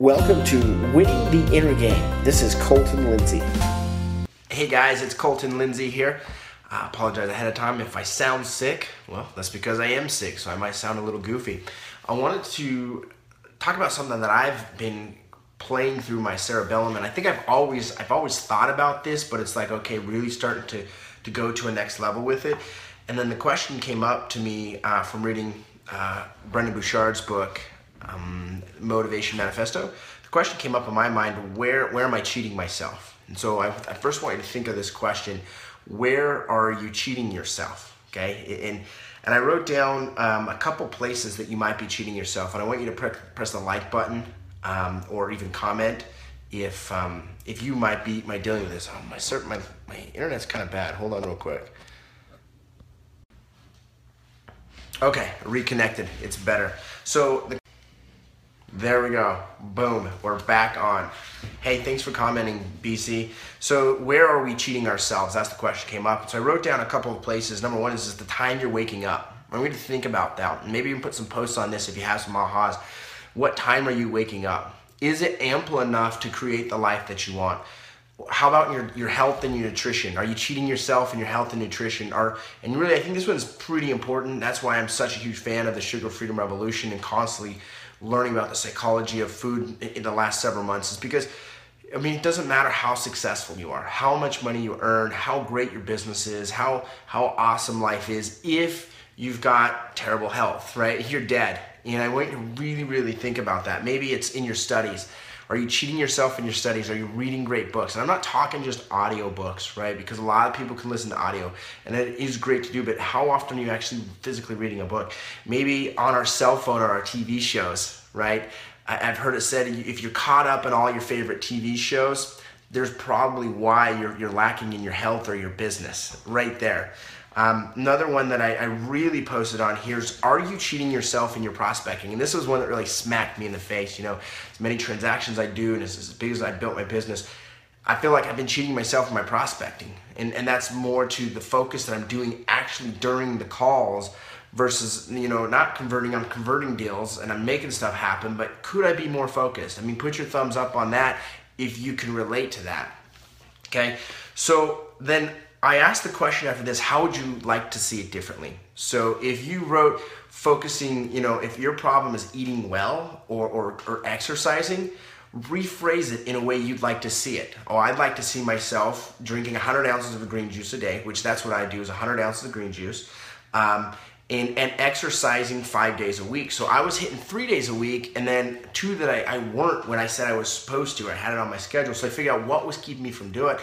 Welcome to Winning the Inner Game. This is Colton Lindsay. Hey guys, it's Colton Lindsay here. I apologize ahead of time if I sound sick. Well, that's because I am sick, so I might sound a little goofy. I wanted to talk about something that I've been playing through my cerebellum, and I think I've always I've always thought about this, but it's like okay, really starting to to go to a next level with it. And then the question came up to me uh, from reading uh, Brendon Burchard's book, um, Motivation Manifesto, the question came up in my mind: Where where am I cheating myself? And so I, I first want you to think of this question: Where are you cheating yourself? Okay, and and I wrote down um, a couple places that you might be cheating yourself, and I want you to pre- press the like button um, or even comment if um, if you might be might dealing with this. Oh, my certain my my internet's kind of bad. Hold on real quick. Okay, reconnected. It's better. So the there we go. Boom. We're back on. Hey, thanks for commenting, BC. So, where are we cheating ourselves? That's the question came up. So, I wrote down a couple of places. Number one is, is the time you're waking up. I want you to think about that. Maybe even put some posts on this if you have some ahas. What time are you waking up? Is it ample enough to create the life that you want? How about your, your health and your nutrition? Are you cheating yourself in your health and nutrition? Are and really, I think this one's pretty important. That's why I'm such a huge fan of the Sugar Freedom Revolution and constantly learning about the psychology of food in the last several months is because I mean, it doesn't matter how successful you are, how much money you earn, how great your business is, how how awesome life is if you've got terrible health, right? You're dead. And I want you to really, really think about that. Maybe it's in your studies. Are you cheating yourself in your studies? Are you reading great books? And I'm not talking just audio books, right? Because a lot of people can listen to audio, and it is great to do, but how often are you actually physically reading a book? Maybe on our cell phone or our TV shows, right? I've heard it said if you're caught up in all your favorite TV shows, there's probably why you're, you're lacking in your health or your business right there. Um, another one that I, I, really posted on here is Are you cheating yourself in your prospecting? And this was one that really smacked me in the face. You know, as many transactions I do, and as, as big as I built my business, I feel like I've been cheating myself in my prospecting. And, and that's more to the focus that I'm doing actually during the calls versus, you know, not converting, I'm converting deals and I'm making stuff happen, but could I be more focused? I mean, put your thumbs up on that if you can relate to that. Okay, so then I asked the question after this, how would you like to see it differently? So if you wrote focusing, you know, if your problem is eating well or, or, or exercising, rephrase it in a way you'd like to see it. Oh, I'd like to see myself drinking 100 ounces of green juice a day, which that's what I do is 100 ounces of green juice. Um, and, and exercising five days a week. So I was hitting three days a week, and then two that I, I weren't when I said I was supposed to. I had it on my schedule. So I figured out what was keeping me from doing it.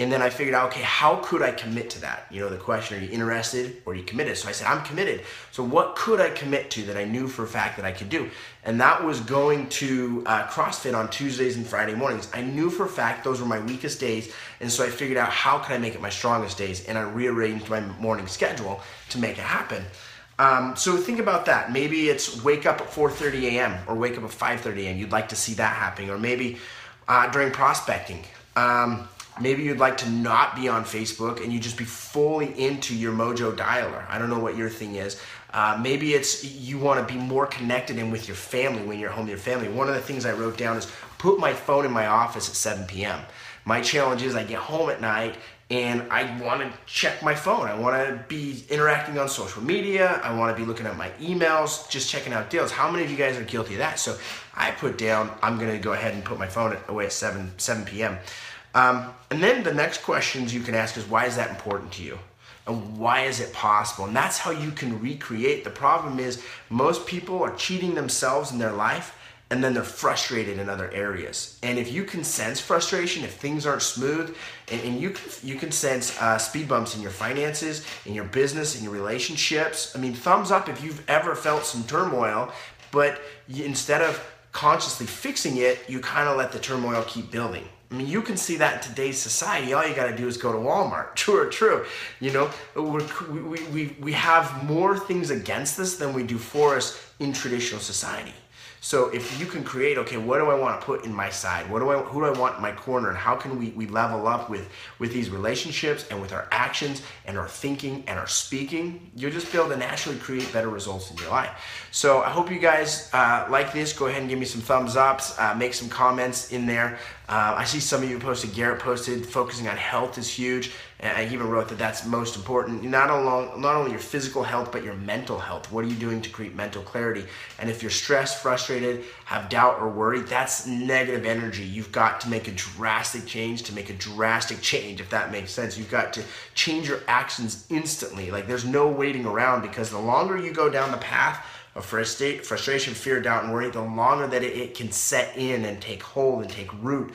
And then I figured out, okay, how could I commit to that? You know, the question, are you interested or are you committed? So I said, I'm committed. So what could I commit to that I knew for a fact that I could do? And that was going to uh, CrossFit on Tuesdays and Friday mornings. I knew for a fact those were my weakest days. And so I figured out how can I make it my strongest days? And I rearranged my morning schedule to make it happen. Um, so think about that. Maybe it's wake up at 4:30 a.m. or wake up at 5:30 a.m. You'd like to see that happening, or maybe uh, during prospecting. Um, maybe you'd like to not be on Facebook and you just be fully into your Mojo dialer. I don't know what your thing is. Uh, maybe it's you want to be more connected in with your family when you're home with your family. One of the things I wrote down is put my phone in my office at 7 p.m. My challenge is I get home at night and I want to check my phone. I want to be interacting on social media. I want to be looking at my emails, just checking out deals. How many of you guys are guilty of that? So I put down, I'm going to go ahead and put my phone away at 7, 7 p.m. Um, and then the next questions you can ask is why is that important to you? And why is it possible? And that's how you can recreate. The problem is most people are cheating themselves in their life and then they're frustrated in other areas. And if you can sense frustration, if things aren't smooth, and, and you can you can sense uh, speed bumps in your finances, in your business, in your relationships. I mean, thumbs up if you've ever felt some turmoil, but you, instead of consciously fixing it, you kind of let the turmoil keep building. I mean, you can see that in today's society. All you got to do is go to Walmart. True or true? You know, we we, we have more things against us than we do for us in traditional society. So if you can create, okay, what do I want to put in my side? What do I, who do I want in my corner? And how can we, we level up with, with these relationships and with our actions and our thinking and our speaking? You'll just be able to naturally create better results in your life. So I hope you guys uh, like this. Go ahead and give me some thumbs ups, uh, make some comments in there. Uh, I see some of you posted, Garrett posted, focusing on health is huge. And I even wrote that that's most important. Not only, not only your physical health, but your mental health. What are you doing to create mental clarity? And if you're stressed, frustrated, have doubt or worry, that's negative energy. You've got to make a drastic change to make a drastic change, if that makes sense. You've got to change your actions instantly. Like there's no waiting around because the longer you go down the path, of frustration, fear, doubt, and worry, the longer that it can set in and take hold and take root